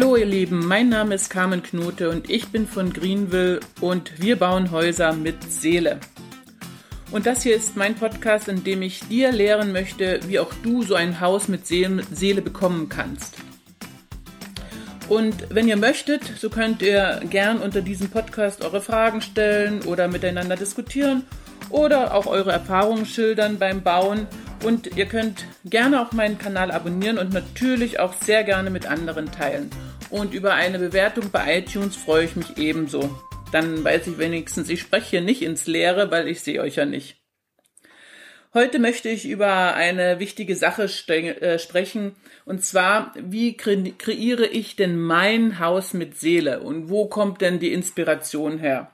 Hallo ihr Lieben, mein Name ist Carmen Knote und ich bin von Greenville und wir bauen Häuser mit Seele. Und das hier ist mein Podcast, in dem ich dir lehren möchte, wie auch du so ein Haus mit Seele bekommen kannst. Und wenn ihr möchtet, so könnt ihr gern unter diesem Podcast eure Fragen stellen oder miteinander diskutieren oder auch eure Erfahrungen schildern beim Bauen. Und ihr könnt gerne auch meinen Kanal abonnieren und natürlich auch sehr gerne mit anderen teilen. Und über eine Bewertung bei iTunes freue ich mich ebenso. Dann weiß ich wenigstens, ich spreche hier nicht ins Leere, weil ich sehe euch ja nicht. Heute möchte ich über eine wichtige Sache äh, sprechen, und zwar, wie kre kreiere ich denn mein Haus mit Seele und wo kommt denn die Inspiration her?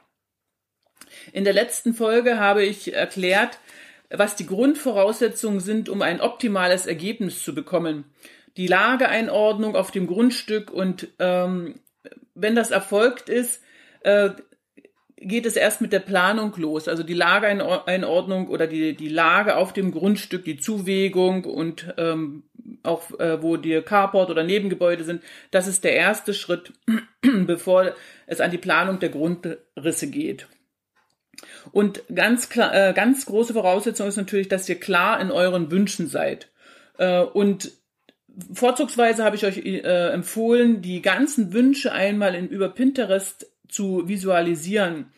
In der letzten Folge habe ich erklärt, was die Grundvoraussetzungen sind, um ein optimales Ergebnis zu bekommen. Die Lageeinordnung auf dem Grundstück und ähm, wenn das erfolgt ist, äh, geht es erst mit der Planung los. Also die Lageeinordnung oder die, die Lage auf dem Grundstück, die Zuwegung und ähm, auch äh, wo die Carport oder Nebengebäude sind, das ist der erste Schritt, bevor es an die Planung der Grundrisse geht. Und ganz klar, äh, ganz große Voraussetzung ist natürlich, dass ihr klar in euren Wünschen seid. Äh, und vorzugsweise habe ich euch äh, empfohlen, die ganzen Wünsche einmal in, über Pinterest zu visualisieren.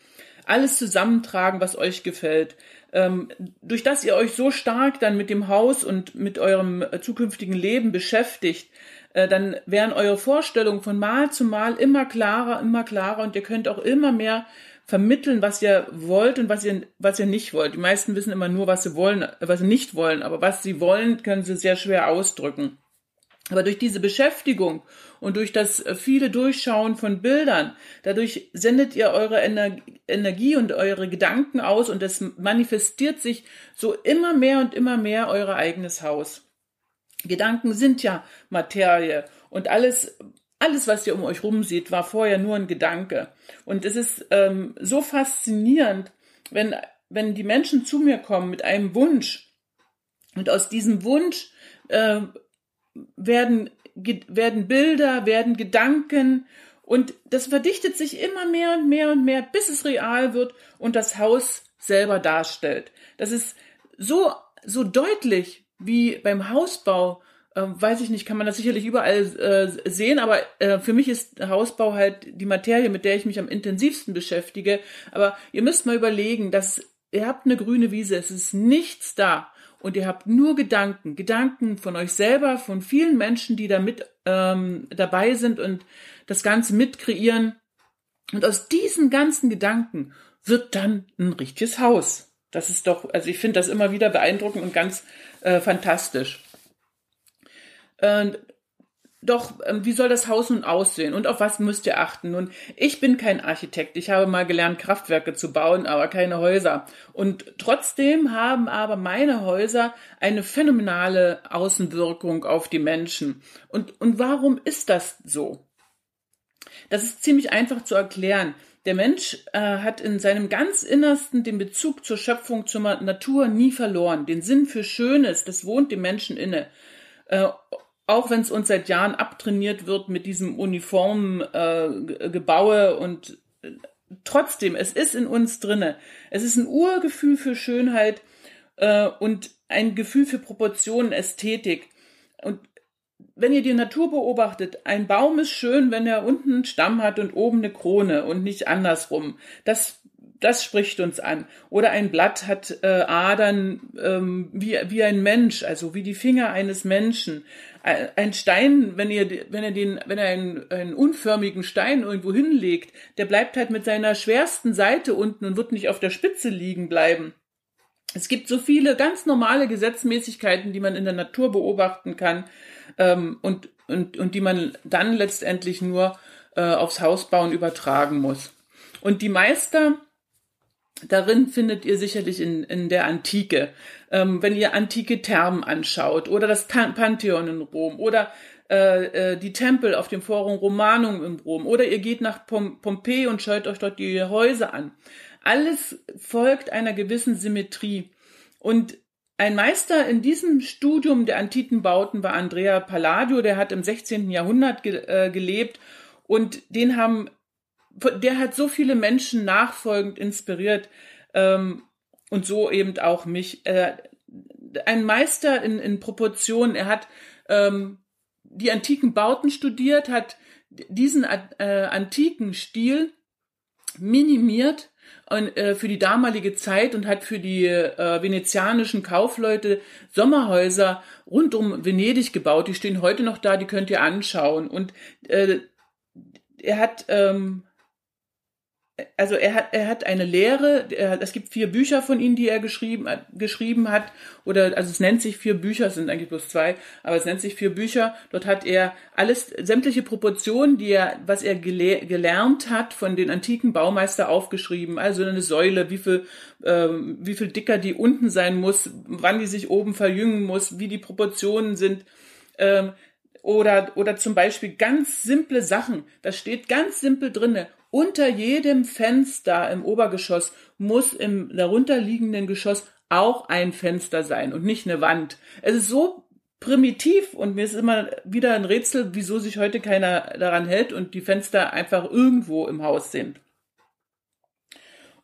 Alles zusammentragen, was euch gefällt. Ähm, durch das ihr euch so stark dann mit dem Haus und mit eurem zukünftigen Leben beschäftigt, äh, dann werden eure Vorstellungen von Mal zu Mal immer klarer, immer klarer und ihr könnt auch immer mehr vermitteln, was ihr wollt und was ihr, was ihr nicht wollt. Die meisten wissen immer nur, was sie wollen, was sie nicht wollen, aber was sie wollen, können sie sehr schwer ausdrücken. Aber durch diese Beschäftigung und durch das viele Durchschauen von Bildern, dadurch sendet ihr eure Energie und eure Gedanken aus und es manifestiert sich so immer mehr und immer mehr euer eigenes Haus. Gedanken sind ja Materie und alles, alles, was ihr um euch rum seht, war vorher nur ein Gedanke. Und es ist ähm, so faszinierend, wenn, wenn die Menschen zu mir kommen mit einem Wunsch und aus diesem Wunsch äh, werden, werden Bilder, werden Gedanken und das verdichtet sich immer mehr und mehr und mehr, bis es real wird und das Haus selber darstellt. Das ist so, so deutlich wie beim Hausbau, äh, weiß ich nicht, kann man das sicherlich überall äh, sehen, aber äh, für mich ist Hausbau halt die Materie, mit der ich mich am intensivsten beschäftige. Aber ihr müsst mal überlegen, dass ihr habt eine grüne Wiese, es ist nichts da und ihr habt nur Gedanken, Gedanken von euch selber, von vielen Menschen, die da mit ähm, dabei sind und das Ganze mitkreieren. Und aus diesen ganzen Gedanken wird dann ein richtiges Haus. Das ist doch, also ich finde das immer wieder beeindruckend und ganz äh, fantastisch. Äh, doch, ähm, wie soll das Haus nun aussehen und auf was müsst ihr achten? Nun, ich bin kein Architekt. Ich habe mal gelernt, Kraftwerke zu bauen, aber keine Häuser. Und trotzdem haben aber meine Häuser eine phänomenale Außenwirkung auf die Menschen. Und, und warum ist das so? Das ist ziemlich einfach zu erklären. Der Mensch äh, hat in seinem ganz Innersten den Bezug zur Schöpfung, zur Natur nie verloren. Den Sinn für Schönes, das wohnt dem Menschen inne. Äh, auch wenn es uns seit Jahren abtrainiert wird mit diesem uniformen äh, Gebaue und äh, trotzdem, es ist in uns drinne. Es ist ein Urgefühl für Schönheit äh, und ein Gefühl für Proportionen, Ästhetik. Und wenn ihr die Natur beobachtet, ein Baum ist schön, wenn er unten einen Stamm hat und oben eine Krone und nicht andersrum. Das das spricht uns an. Oder ein Blatt hat äh, Adern ähm, wie, wie ein Mensch, also wie die Finger eines Menschen. Ein Stein, wenn ihr, wenn ihr den, wenn er einen, einen unförmigen Stein irgendwo hinlegt, der bleibt halt mit seiner schwersten Seite unten und wird nicht auf der Spitze liegen bleiben. Es gibt so viele ganz normale Gesetzmäßigkeiten, die man in der Natur beobachten kann ähm, und, und, und die man dann letztendlich nur äh, aufs Hausbauen übertragen muss. Und die Meister Darin findet ihr sicherlich in, in der Antike, ähm, wenn ihr antike Thermen anschaut oder das Pantheon in Rom oder äh, äh, die Tempel auf dem Forum Romanum in Rom oder ihr geht nach Pom Pompeji und schaut euch dort die Häuser an. Alles folgt einer gewissen Symmetrie und ein Meister in diesem Studium der antiken Bauten war Andrea Palladio, der hat im 16. Jahrhundert ge äh, gelebt und den haben, der hat so viele Menschen nachfolgend inspiriert ähm, und so eben auch mich. Äh, ein Meister in, in Proportionen, er hat ähm, die antiken Bauten studiert, hat diesen äh, antiken Stil minimiert und, äh, für die damalige Zeit und hat für die äh, venezianischen Kaufleute Sommerhäuser rund um Venedig gebaut. Die stehen heute noch da, die könnt ihr anschauen. Und äh, er hat ähm, also er hat, er hat eine Lehre, er, es gibt vier Bücher von ihm, die er geschrieben, geschrieben hat, oder, also es nennt sich vier Bücher, es sind eigentlich bloß zwei, aber es nennt sich vier Bücher. Dort hat er alles, sämtliche Proportionen, die er, was er gele gelernt hat von den antiken Baumeister aufgeschrieben. Also eine Säule, wie viel, ähm, wie viel dicker die unten sein muss, wann die sich oben verjüngen muss, wie die Proportionen sind. Ähm, oder, oder zum Beispiel ganz simple Sachen. Da steht ganz simpel drinne unter jedem Fenster im Obergeschoss muss im darunterliegenden Geschoss auch ein Fenster sein und nicht eine Wand. Es ist so primitiv und mir ist immer wieder ein Rätsel, wieso sich heute keiner daran hält und die Fenster einfach irgendwo im Haus sind.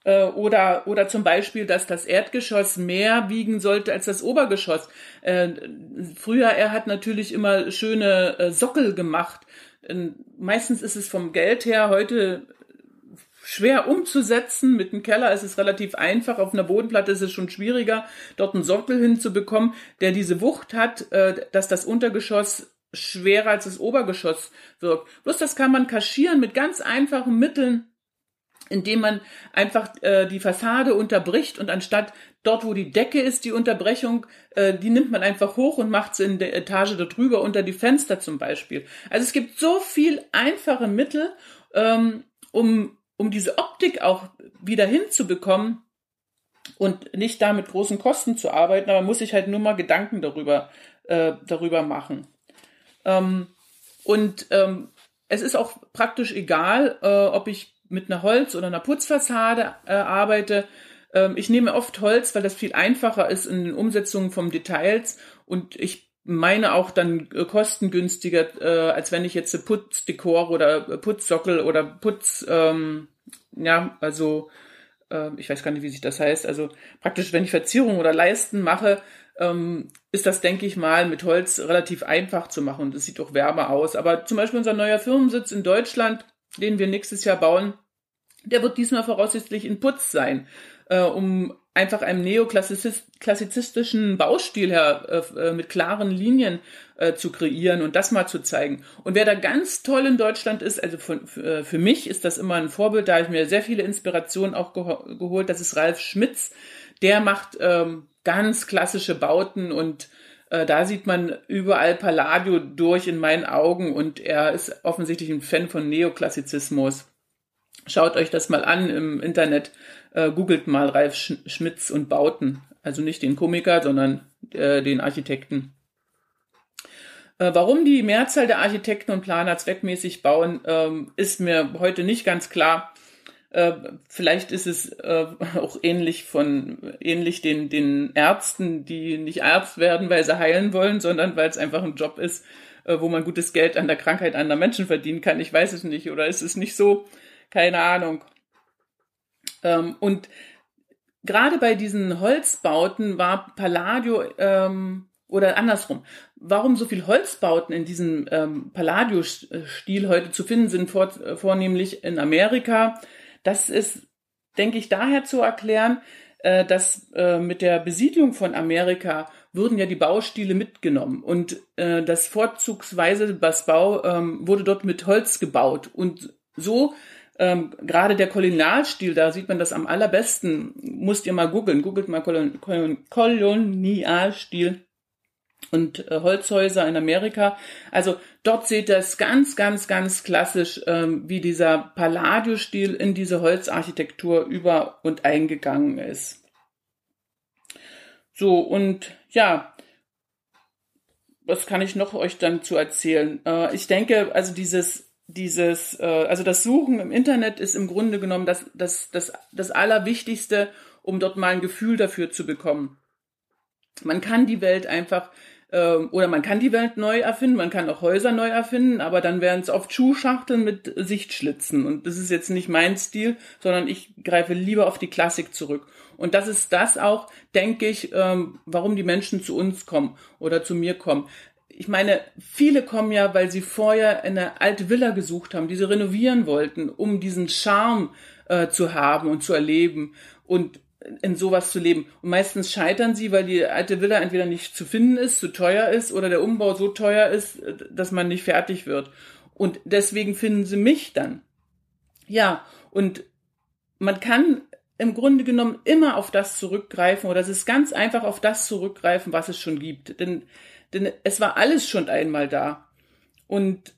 Äh, oder, oder zum Beispiel, dass das Erdgeschoss mehr wiegen sollte als das Obergeschoss. Äh, früher, er hat natürlich immer schöne äh, Sockel gemacht. Meistens ist es vom Geld her heute schwer umzusetzen. Mit dem Keller ist es relativ einfach. Auf einer Bodenplatte ist es schon schwieriger, dort einen Sockel hinzubekommen, der diese Wucht hat, äh, dass das Untergeschoss schwerer als das Obergeschoss wirkt. Bloß das kann man kaschieren mit ganz einfachen Mitteln, indem man einfach äh, die Fassade unterbricht und anstatt dort, wo die Decke ist, die Unterbrechung, äh, die nimmt man einfach hoch und macht sie in der Etage darüber unter die Fenster zum Beispiel. Also es gibt so viel einfache Mittel, ähm, um um diese Optik auch wieder hinzubekommen und nicht da mit großen Kosten zu arbeiten, aber muss ich halt nur mal Gedanken darüber, äh, darüber machen. Ähm, und ähm, es ist auch praktisch egal, äh, ob ich mit einer Holz- oder einer Putzfassade äh, arbeite. Ähm, ich nehme oft Holz, weil das viel einfacher ist in den Umsetzungen vom Details und ich meine auch dann äh, kostengünstiger, äh, als wenn ich jetzt Putzdekor oder Putzsockel oder Putz, ähm, ja, also äh, ich weiß gar nicht, wie sich das heißt. Also praktisch, wenn ich Verzierungen oder Leisten mache, ähm, ist das, denke ich mal, mit Holz relativ einfach zu machen und es sieht auch wärmer aus. Aber zum Beispiel unser neuer Firmensitz in Deutschland, den wir nächstes Jahr bauen, der wird diesmal voraussichtlich in Putz sein, äh, um einfach einem neoklassizistischen Baustil her äh, mit klaren Linien äh, zu kreieren und das mal zu zeigen. Und wer da ganz toll in Deutschland ist, also von, äh, für mich ist das immer ein Vorbild, da habe ich mir sehr viele Inspirationen auch geho geholt, das ist Ralf Schmitz. Der macht ähm, ganz klassische Bauten und äh, da sieht man überall Palladio durch in meinen Augen und er ist offensichtlich ein Fan von Neoklassizismus. Schaut euch das mal an im Internet äh, googelt mal Ralf Sch Schmitz und Bauten. Also nicht den Komiker, sondern äh, den Architekten. Äh, warum die Mehrzahl der Architekten und Planer zweckmäßig bauen, ähm, ist mir heute nicht ganz klar. Äh, vielleicht ist es äh, auch ähnlich von ähnlich den den Ärzten, die nicht Arzt werden, weil sie heilen wollen, sondern weil es einfach ein Job ist, äh, wo man gutes Geld an der Krankheit anderer Menschen verdienen kann. Ich weiß es nicht oder ist es nicht so? Keine Ahnung. Ähm, und gerade bei diesen Holzbauten war Palladio ähm, oder andersrum. Warum so viel Holzbauten in diesem ähm, Palladio-Stil heute zu finden sind, vor, vornehmlich in Amerika? Das ist, denke ich, daher zu erklären, äh, dass äh, mit der Besiedlung von Amerika wurden ja die Baustile mitgenommen und äh, das vorzugsweise das ähm, wurde dort mit Holz gebaut und so ähm, gerade der Kolonialstil, da sieht man das am allerbesten. Musst ihr mal googeln. Googelt mal Kolon Kolon Kolonialstil und äh, Holzhäuser in Amerika. Also dort seht ihr es ganz, ganz, ganz klassisch, ähm, wie dieser Palladio-Stil in diese Holzarchitektur über und eingegangen ist. So, und ja, was kann ich noch euch dann zu erzählen? Äh, ich denke, also dieses dieses, äh, also das Suchen im Internet ist im Grunde genommen das, das, das, das Allerwichtigste, um dort mal ein Gefühl dafür zu bekommen. Man kann die Welt einfach ähm, oder man kann die Welt neu erfinden, man kann auch Häuser neu erfinden, aber dann wären es oft Schuhschachteln mit Sichtschlitzen. Und das ist jetzt nicht mein Stil, sondern ich greife lieber auf die Klassik zurück. Und das ist das auch, denke ich, ähm, warum die Menschen zu uns kommen oder zu mir kommen. Ich meine, viele kommen ja, weil sie vorher eine alte Villa gesucht haben, die sie renovieren wollten, um diesen Charme äh, zu haben und zu erleben. Und in sowas zu leben. Und meistens scheitern sie, weil die alte Villa entweder nicht zu finden ist, zu teuer ist oder der Umbau so teuer ist, dass man nicht fertig wird. Und deswegen finden sie mich dann. Ja, und man kann im Grunde genommen immer auf das zurückgreifen oder es ist ganz einfach auf das zurückgreifen, was es schon gibt. Denn, denn es war alles schon einmal da. Und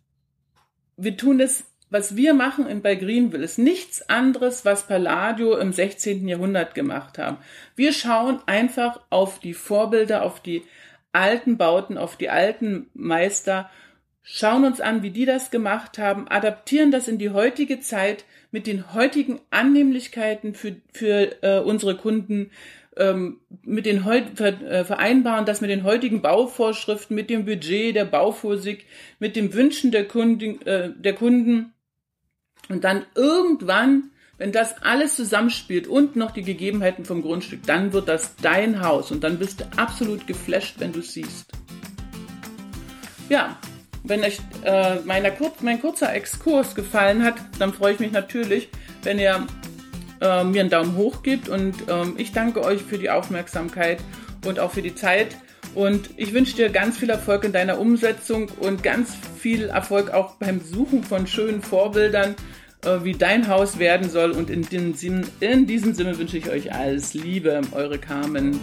wir tun es was wir machen in, bei Greenville ist nichts anderes, was Palladio im 16. Jahrhundert gemacht haben. Wir schauen einfach auf die Vorbilder, auf die alten Bauten, auf die alten Meister, schauen uns an, wie die das gemacht haben, adaptieren das in die heutige Zeit mit den heutigen Annehmlichkeiten für, für äh, unsere Kunden, ähm, mit den äh, vereinbaren das mit den heutigen Bauvorschriften, mit dem Budget der Bauphysik, mit den Wünschen der Kunden, äh, der Kunden und dann irgendwann, wenn das alles zusammenspielt und noch die Gegebenheiten vom Grundstück, dann wird das dein Haus und dann bist du absolut geflasht, wenn du siehst. Ja, wenn euch äh, meiner, mein kurzer Exkurs gefallen hat, dann freue ich mich natürlich, wenn ihr äh, mir einen Daumen hoch gebt und ähm, ich danke euch für die Aufmerksamkeit und auch für die Zeit. Und ich wünsche dir ganz viel Erfolg in deiner Umsetzung und ganz viel Erfolg auch beim Suchen von schönen Vorbildern, äh, wie dein Haus werden soll. Und in, in diesem Sinne wünsche ich euch alles Liebe, eure Carmen.